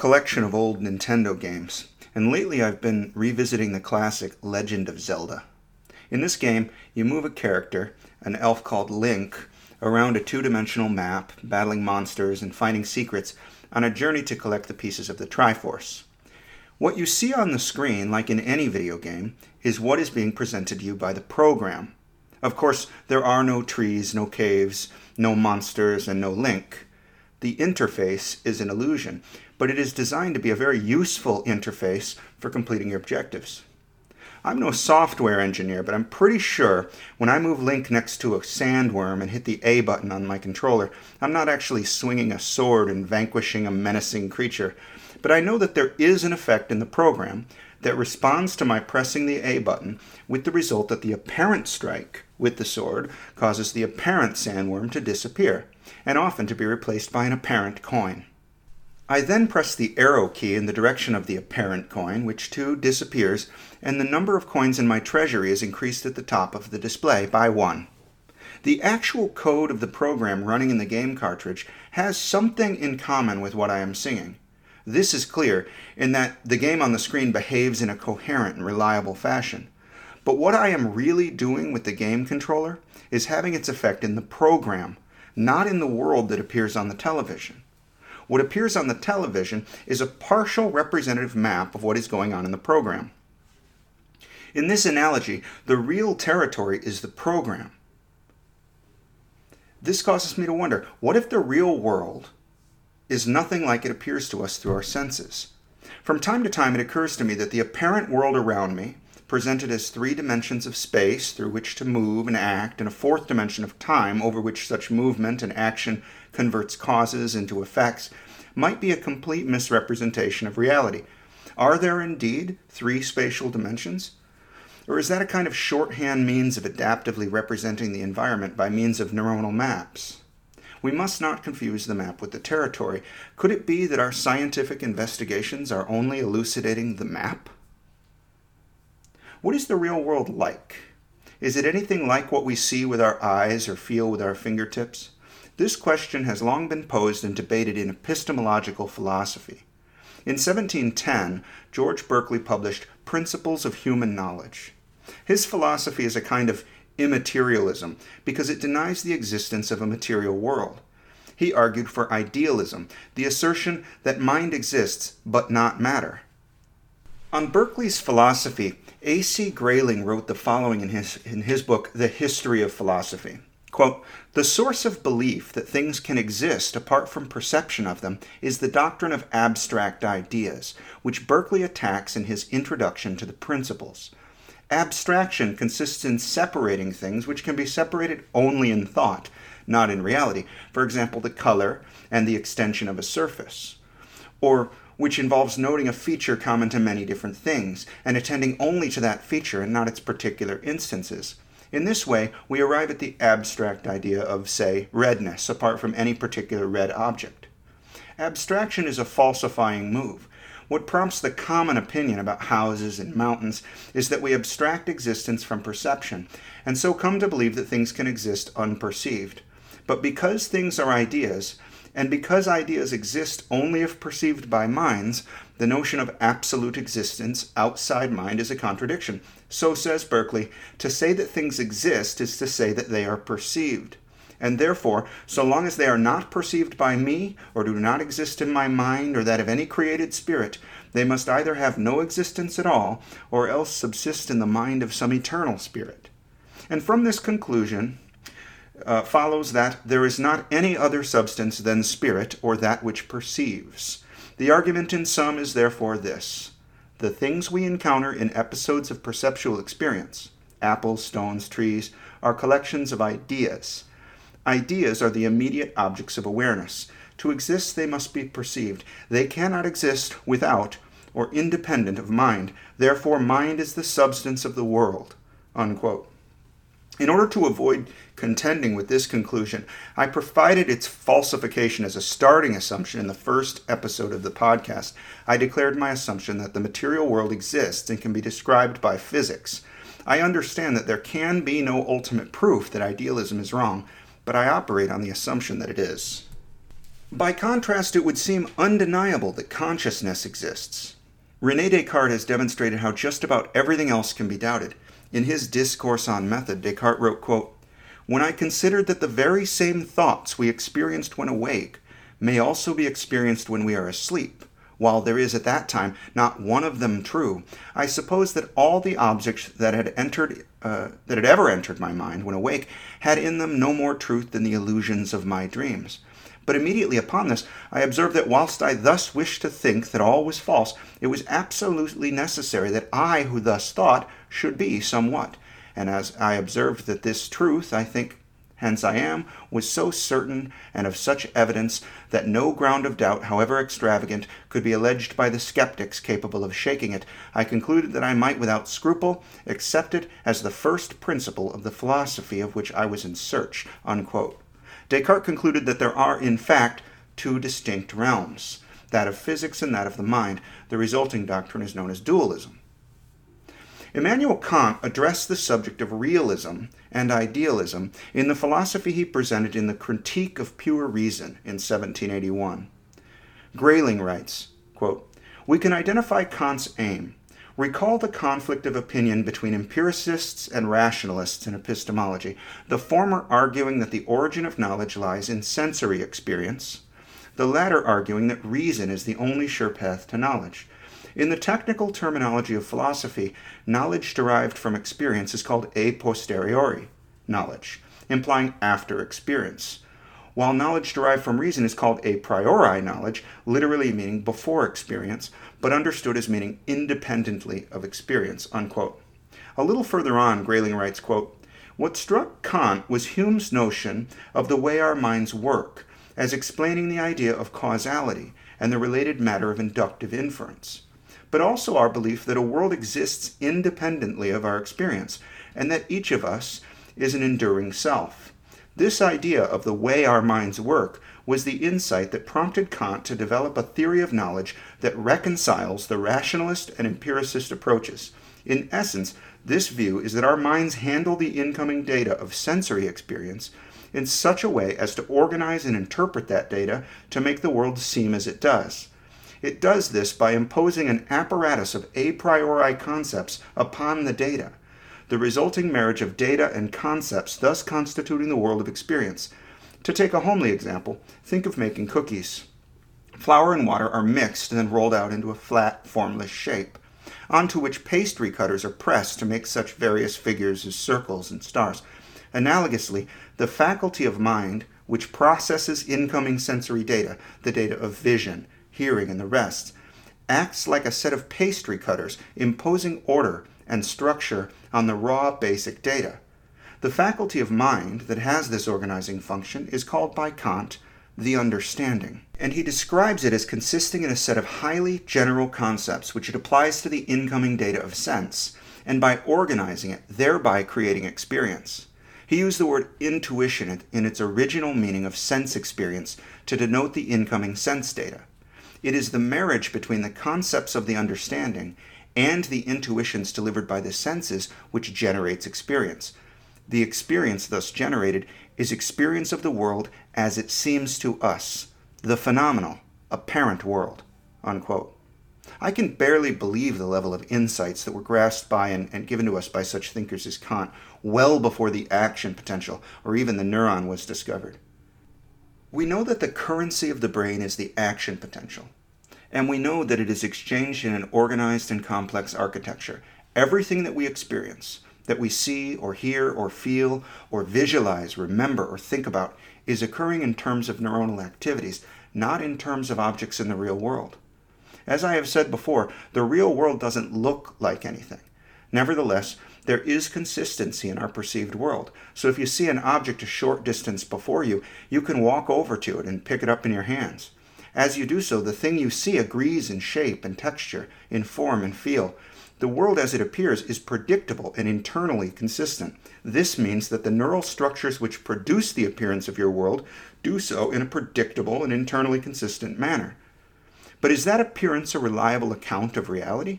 collection of old Nintendo games, and lately I've been revisiting the classic Legend of Zelda. In this game, you move a character, an elf called Link, around a two dimensional map, battling monsters and finding secrets on a journey to collect the pieces of the Triforce. What you see on the screen, like in any video game, is what is being presented to you by the program. Of course, there are no trees, no caves, no monsters, and no Link. The interface is an illusion, but it is designed to be a very useful interface for completing your objectives. I'm no software engineer, but I'm pretty sure when I move Link next to a sandworm and hit the A button on my controller, I'm not actually swinging a sword and vanquishing a menacing creature. But I know that there is an effect in the program that responds to my pressing the A button, with the result that the apparent strike with the sword causes the apparent sandworm to disappear, and often to be replaced by an apparent coin. I then press the arrow key in the direction of the apparent coin, which too disappears, and the number of coins in my treasury is increased at the top of the display by one. The actual code of the program running in the game cartridge has something in common with what I am singing. This is clear in that the game on the screen behaves in a coherent and reliable fashion. But what I am really doing with the game controller is having its effect in the program, not in the world that appears on the television. What appears on the television is a partial representative map of what is going on in the program. In this analogy, the real territory is the program. This causes me to wonder what if the real world is nothing like it appears to us through our senses? From time to time, it occurs to me that the apparent world around me, presented as three dimensions of space through which to move and act, and a fourth dimension of time over which such movement and action converts causes into effects, might be a complete misrepresentation of reality. Are there indeed three spatial dimensions? Or is that a kind of shorthand means of adaptively representing the environment by means of neuronal maps? We must not confuse the map with the territory. Could it be that our scientific investigations are only elucidating the map? What is the real world like? Is it anything like what we see with our eyes or feel with our fingertips? This question has long been posed and debated in epistemological philosophy. In 1710, George Berkeley published Principles of Human Knowledge. His philosophy is a kind of immaterialism because it denies the existence of a material world. He argued for idealism, the assertion that mind exists but not matter. On Berkeley's philosophy, A.C. Grayling wrote the following in his, in his book, The History of Philosophy. Quote, the source of belief that things can exist apart from perception of them is the doctrine of abstract ideas, which Berkeley attacks in his introduction to the principles. Abstraction consists in separating things which can be separated only in thought, not in reality. For example, the color and the extension of a surface. Or which involves noting a feature common to many different things, and attending only to that feature and not its particular instances. In this way, we arrive at the abstract idea of, say, redness, apart from any particular red object. Abstraction is a falsifying move. What prompts the common opinion about houses and mountains is that we abstract existence from perception, and so come to believe that things can exist unperceived. But because things are ideas, and because ideas exist only if perceived by minds, the notion of absolute existence outside mind is a contradiction. So says Berkeley to say that things exist is to say that they are perceived. And therefore, so long as they are not perceived by me, or do not exist in my mind or that of any created spirit, they must either have no existence at all, or else subsist in the mind of some eternal spirit. And from this conclusion, uh, follows that there is not any other substance than spirit or that which perceives. The argument in sum is therefore this the things we encounter in episodes of perceptual experience, apples, stones, trees, are collections of ideas. Ideas are the immediate objects of awareness. To exist, they must be perceived. They cannot exist without or independent of mind. Therefore, mind is the substance of the world. Unquote. In order to avoid contending with this conclusion, I provided its falsification as a starting assumption in the first episode of the podcast. I declared my assumption that the material world exists and can be described by physics. I understand that there can be no ultimate proof that idealism is wrong, but I operate on the assumption that it is. By contrast, it would seem undeniable that consciousness exists. Rene Descartes has demonstrated how just about everything else can be doubted. In his Discourse on Method, Descartes wrote, quote, When I considered that the very same thoughts we experienced when awake may also be experienced when we are asleep, while there is at that time not one of them true, I suppose that all the objects that had entered uh, that had ever entered my mind when awake had in them no more truth than the illusions of my dreams. But immediately upon this, I observed that whilst I thus wished to think that all was false, it was absolutely necessary that I, who thus thought, should be somewhat. And as I observed that this truth, I think, hence I am, was so certain and of such evidence that no ground of doubt, however extravagant, could be alleged by the skeptics capable of shaking it, I concluded that I might without scruple accept it as the first principle of the philosophy of which I was in search. Unquote. Descartes concluded that there are, in fact, two distinct realms that of physics and that of the mind. The resulting doctrine is known as dualism. Immanuel Kant addressed the subject of realism and idealism in the philosophy he presented in the Critique of Pure Reason in 1781. Grayling writes, quote, We can identify Kant's aim. Recall the conflict of opinion between empiricists and rationalists in epistemology, the former arguing that the origin of knowledge lies in sensory experience, the latter arguing that reason is the only sure path to knowledge. In the technical terminology of philosophy, knowledge derived from experience is called a posteriori knowledge, implying after experience, while knowledge derived from reason is called a priori knowledge, literally meaning before experience, but understood as meaning independently of experience. Unquote. A little further on, Grayling writes, quote, What struck Kant was Hume's notion of the way our minds work as explaining the idea of causality and the related matter of inductive inference but also our belief that a world exists independently of our experience, and that each of us is an enduring self. This idea of the way our minds work was the insight that prompted Kant to develop a theory of knowledge that reconciles the rationalist and empiricist approaches. In essence, this view is that our minds handle the incoming data of sensory experience in such a way as to organize and interpret that data to make the world seem as it does. It does this by imposing an apparatus of a priori concepts upon the data, the resulting marriage of data and concepts thus constituting the world of experience. To take a homely example, think of making cookies. Flour and water are mixed and then rolled out into a flat, formless shape, onto which pastry cutters are pressed to make such various figures as circles and stars. Analogously, the faculty of mind, which processes incoming sensory data, the data of vision, hearing, and the rest, acts like a set of pastry cutters, imposing order and structure on the raw basic data. The faculty of mind that has this organizing function is called by Kant the understanding, and he describes it as consisting in a set of highly general concepts which it applies to the incoming data of sense, and by organizing it, thereby creating experience. He used the word intuition in its original meaning of sense experience to denote the incoming sense data. It is the marriage between the concepts of the understanding and the intuitions delivered by the senses which generates experience. The experience thus generated is experience of the world as it seems to us, the phenomenal, apparent world. Unquote. I can barely believe the level of insights that were grasped by and, and, given to us by such thinkers as Kant well before the action potential or even the neuron was discovered. We know that the currency of the brain is the action potential, and we know that it is exchanged in an organized and complex architecture. Everything that we experience, that we see or hear or feel or visualize, remember or think about, is occurring in terms of neuronal activities, not in terms of objects in the real world. As I have said before, the real world doesn't look like anything. Nevertheless, there is consistency in our perceived world. So if you see an object a short distance before you, you can walk over to it and pick it up in your hands. As you do so, the thing you see agrees in shape and texture, in form and feel. The world as it appears is predictable and internally consistent. This means that the neural structures which produce the appearance of your world do so in a predictable and internally consistent manner. But is that appearance a reliable account of reality?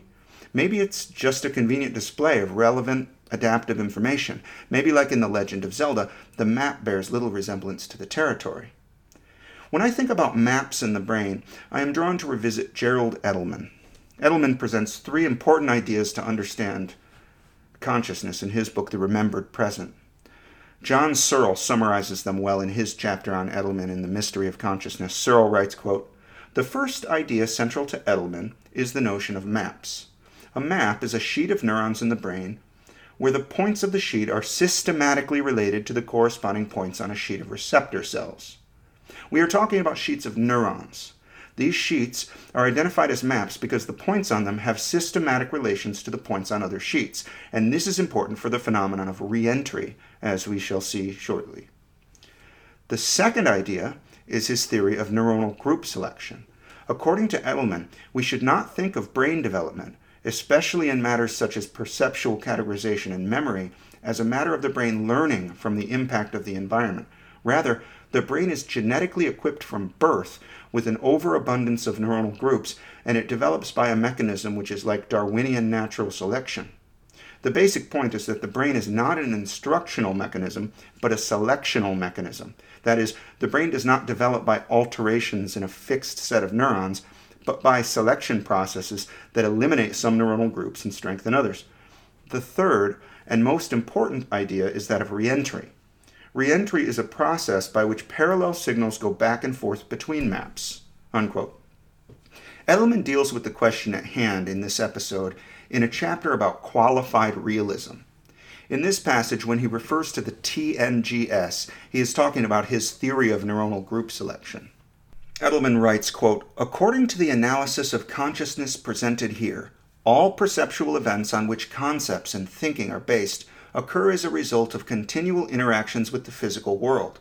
Maybe it's just a convenient display of relevant adaptive information. Maybe, like in The Legend of Zelda, the map bears little resemblance to the territory. When I think about maps in the brain, I am drawn to revisit Gerald Edelman. Edelman presents three important ideas to understand consciousness in his book, The Remembered Present. John Searle summarizes them well in his chapter on Edelman in The Mystery of Consciousness. Searle writes, quote, The first idea central to Edelman is the notion of maps. A map is a sheet of neurons in the brain where the points of the sheet are systematically related to the corresponding points on a sheet of receptor cells. We are talking about sheets of neurons. These sheets are identified as maps because the points on them have systematic relations to the points on other sheets, and this is important for the phenomenon of reentry, as we shall see shortly. The second idea is his theory of neuronal group selection. According to Edelman, we should not think of brain development, especially in matters such as perceptual categorization and memory, as a matter of the brain learning from the impact of the environment. Rather, the brain is genetically equipped from birth with an overabundance of neuronal groups, and it develops by a mechanism which is like Darwinian natural selection. The basic point is that the brain is not an instructional mechanism, but a selectional mechanism. That is, the brain does not develop by alterations in a fixed set of neurons, but by selection processes that eliminate some neuronal groups and strengthen others. The third and most important idea is that of reentry. Reentry is a process by which parallel signals go back and forth between maps. Unquote. Edelman deals with the question at hand in this episode in a chapter about qualified realism. In this passage, when he refers to the TNGS, he is talking about his theory of neuronal group selection. Edelman writes, quote, According to the analysis of consciousness presented here, all perceptual events on which concepts and thinking are based occur as a result of continual interactions with the physical world.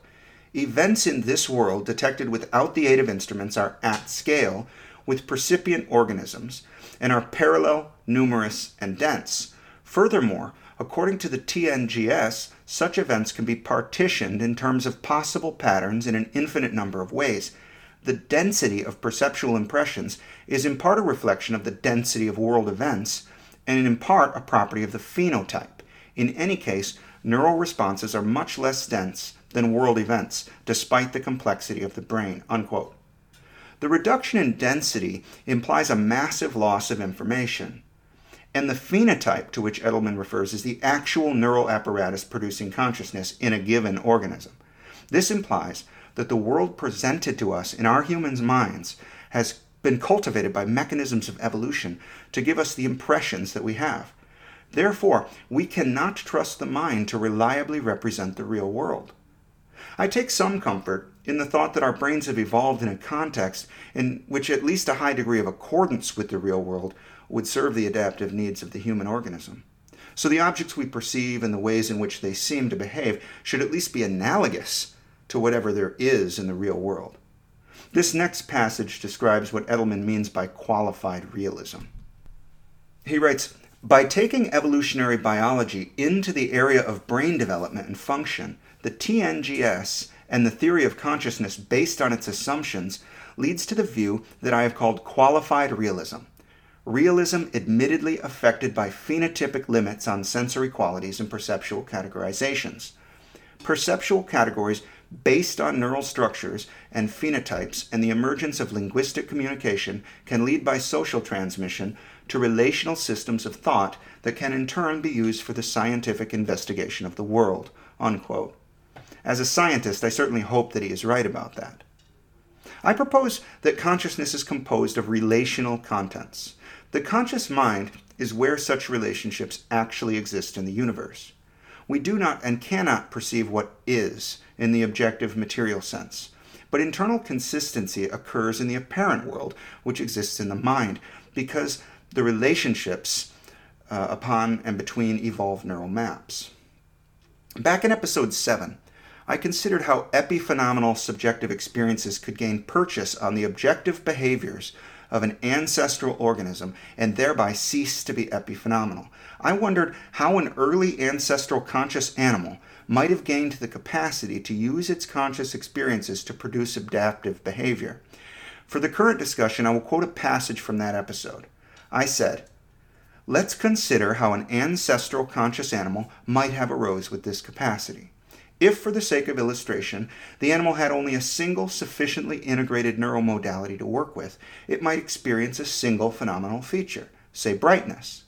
Events in this world detected without the aid of instruments are at scale with percipient organisms and are parallel, numerous, and dense. Furthermore, according to the TNGS, such events can be partitioned in terms of possible patterns in an infinite number of ways. The density of perceptual impressions is in part a reflection of the density of world events, and in part a property of the phenotype. In any case, neural responses are much less dense than world events, despite the complexity of the brain. Unquote. The reduction in density implies a massive loss of information. And the phenotype to which Edelman refers is the actual neural apparatus producing consciousness in a given organism. This implies that the world presented to us in our humans' minds has been cultivated by mechanisms of evolution to give us the impressions that we have. Therefore, we cannot trust the mind to reliably represent the real world. I take some comfort in the thought that our brains have evolved in a context in which at least a high degree of accordance with the real world would serve the adaptive needs of the human organism. So the objects we perceive and the ways in which they seem to behave should at least be analogous to whatever there is in the real world. This next passage describes what Edelman means by qualified realism. He writes By taking evolutionary biology into the area of brain development and function, the TNGS and the theory of consciousness based on its assumptions leads to the view that I have called qualified realism. Realism admittedly affected by phenotypic limits on sensory qualities and perceptual categorizations. Perceptual categories based on neural structures and phenotypes and the emergence of linguistic communication can lead by social transmission to relational systems of thought that can in turn be used for the scientific investigation of the world. Unquote. As a scientist, I certainly hope that he is right about that. I propose that consciousness is composed of relational contents. The conscious mind is where such relationships actually exist in the universe. We do not and cannot perceive what is in the objective material sense, but internal consistency occurs in the apparent world, which exists in the mind, because the relationships uh, upon and between evolve neural maps. Back in episode 7, I considered how epiphenomenal subjective experiences could gain purchase on the objective behaviors of an ancestral organism and thereby cease to be epiphenomenal. I wondered how an early ancestral conscious animal might have gained the capacity to use its conscious experiences to produce adaptive behavior. For the current discussion, I will quote a passage from that episode. I said, Let's consider how an ancestral conscious animal might have arose with this capacity. If, for the sake of illustration, the animal had only a single sufficiently integrated neural modality to work with, it might experience a single phenomenal feature, say brightness.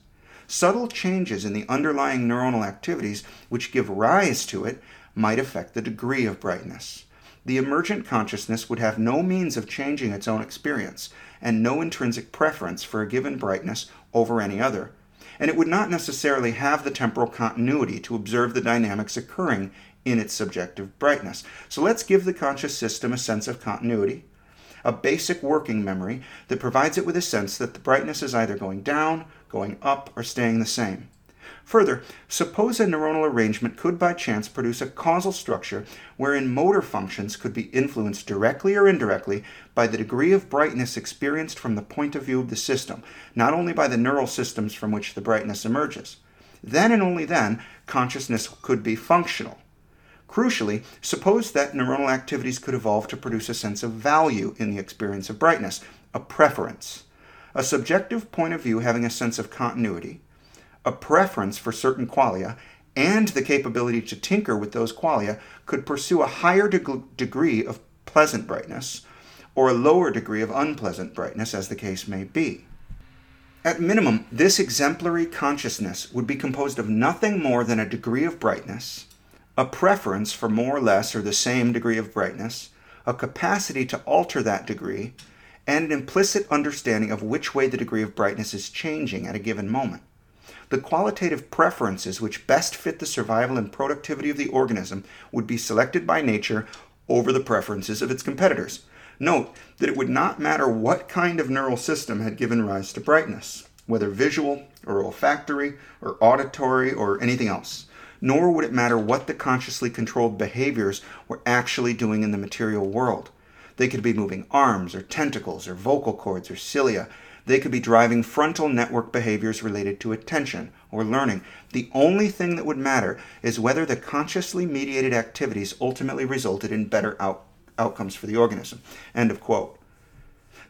Subtle changes in the underlying neuronal activities which give rise to it might affect the degree of brightness. The emergent consciousness would have no means of changing its own experience, and no intrinsic preference for a given brightness over any other, and it would not necessarily have the temporal continuity to observe the dynamics occurring in its subjective brightness. So let's give the conscious system a sense of continuity, a basic working memory that provides it with a sense that the brightness is either going down, going up, or staying the same. Further, suppose a neuronal arrangement could by chance produce a causal structure wherein motor functions could be influenced directly or indirectly by the degree of brightness experienced from the point of view of the system, not only by the neural systems from which the brightness emerges. Then and only then, consciousness could be functional. Crucially, suppose that neuronal activities could evolve to produce a sense of value in the experience of brightness, a preference. A subjective point of view having a sense of continuity, a preference for certain qualia, and the capability to tinker with those qualia could pursue a higher deg- degree of pleasant brightness or a lower degree of unpleasant brightness, as the case may be. At minimum, this exemplary consciousness would be composed of nothing more than a degree of brightness a preference for more or less or the same degree of brightness, a capacity to alter that degree, and an implicit understanding of which way the degree of brightness is changing at a given moment. The qualitative preferences which best fit the survival and productivity of the organism would be selected by nature over the preferences of its competitors. Note that it would not matter what kind of neural system had given rise to brightness, whether visual or olfactory or auditory or anything else nor would it matter what the consciously controlled behaviors were actually doing in the material world. They could be moving arms or tentacles or vocal cords or cilia. They could be driving frontal network behaviors related to attention or learning. The only thing that would matter is whether the consciously mediated activities ultimately resulted in better out- outcomes for the organism. End of quote.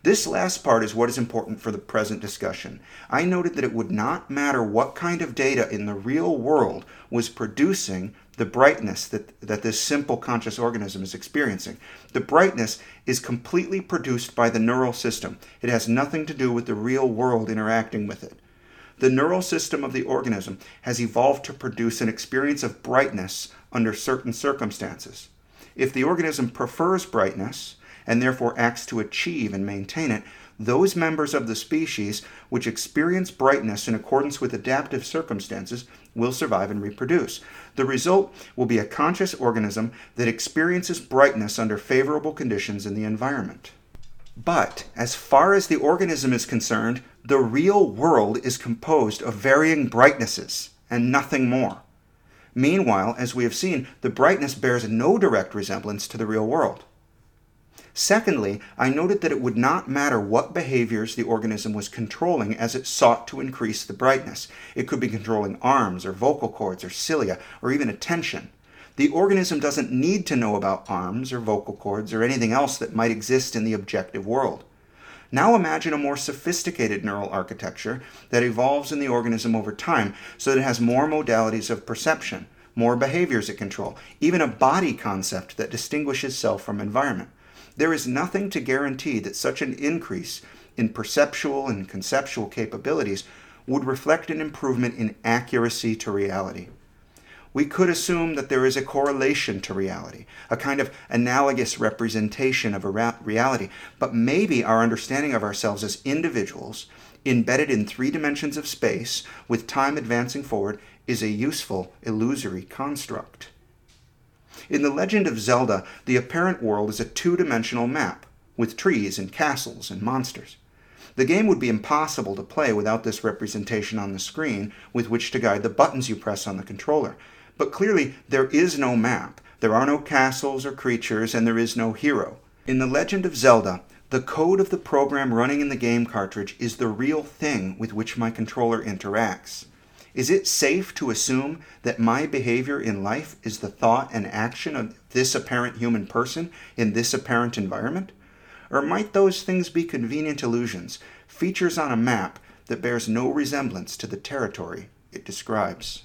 This last part is what is important for the present discussion. I noted that it would not matter what kind of data in the real world was producing the brightness that, that this simple conscious organism is experiencing. The brightness is completely produced by the neural system. It has nothing to do with the real world interacting with it. The neural system of the organism has evolved to produce an experience of brightness under certain circumstances. If the organism prefers brightness, and therefore acts to achieve and maintain it, those members of the species which experience brightness in accordance with adaptive circumstances will survive and reproduce. The result will be a conscious organism that experiences brightness under favorable conditions in the environment. But as far as the organism is concerned, the real world is composed of varying brightnesses and nothing more. Meanwhile, as we have seen, the brightness bears no direct resemblance to the real world. Secondly, I noted that it would not matter what behaviors the organism was controlling as it sought to increase the brightness. It could be controlling arms or vocal cords or cilia or even attention. The organism doesn't need to know about arms or vocal cords or anything else that might exist in the objective world. Now imagine a more sophisticated neural architecture that evolves in the organism over time so that it has more modalities of perception, more behaviors it control, even a body concept that distinguishes self from environment. There is nothing to guarantee that such an increase in perceptual and conceptual capabilities would reflect an improvement in accuracy to reality. We could assume that there is a correlation to reality, a kind of analogous representation of a ra- reality, but maybe our understanding of ourselves as individuals, embedded in three dimensions of space, with time advancing forward, is a useful, illusory construct. In The Legend of Zelda, the apparent world is a two dimensional map, with trees and castles and monsters. The game would be impossible to play without this representation on the screen with which to guide the buttons you press on the controller. But clearly, there is no map, there are no castles or creatures, and there is no hero. In The Legend of Zelda, the code of the program running in the game cartridge is the real thing with which my controller interacts. Is it safe to assume that my behavior in life is the thought and action of this apparent human person in this apparent environment? Or might those things be convenient illusions, features on a map that bears no resemblance to the territory it describes?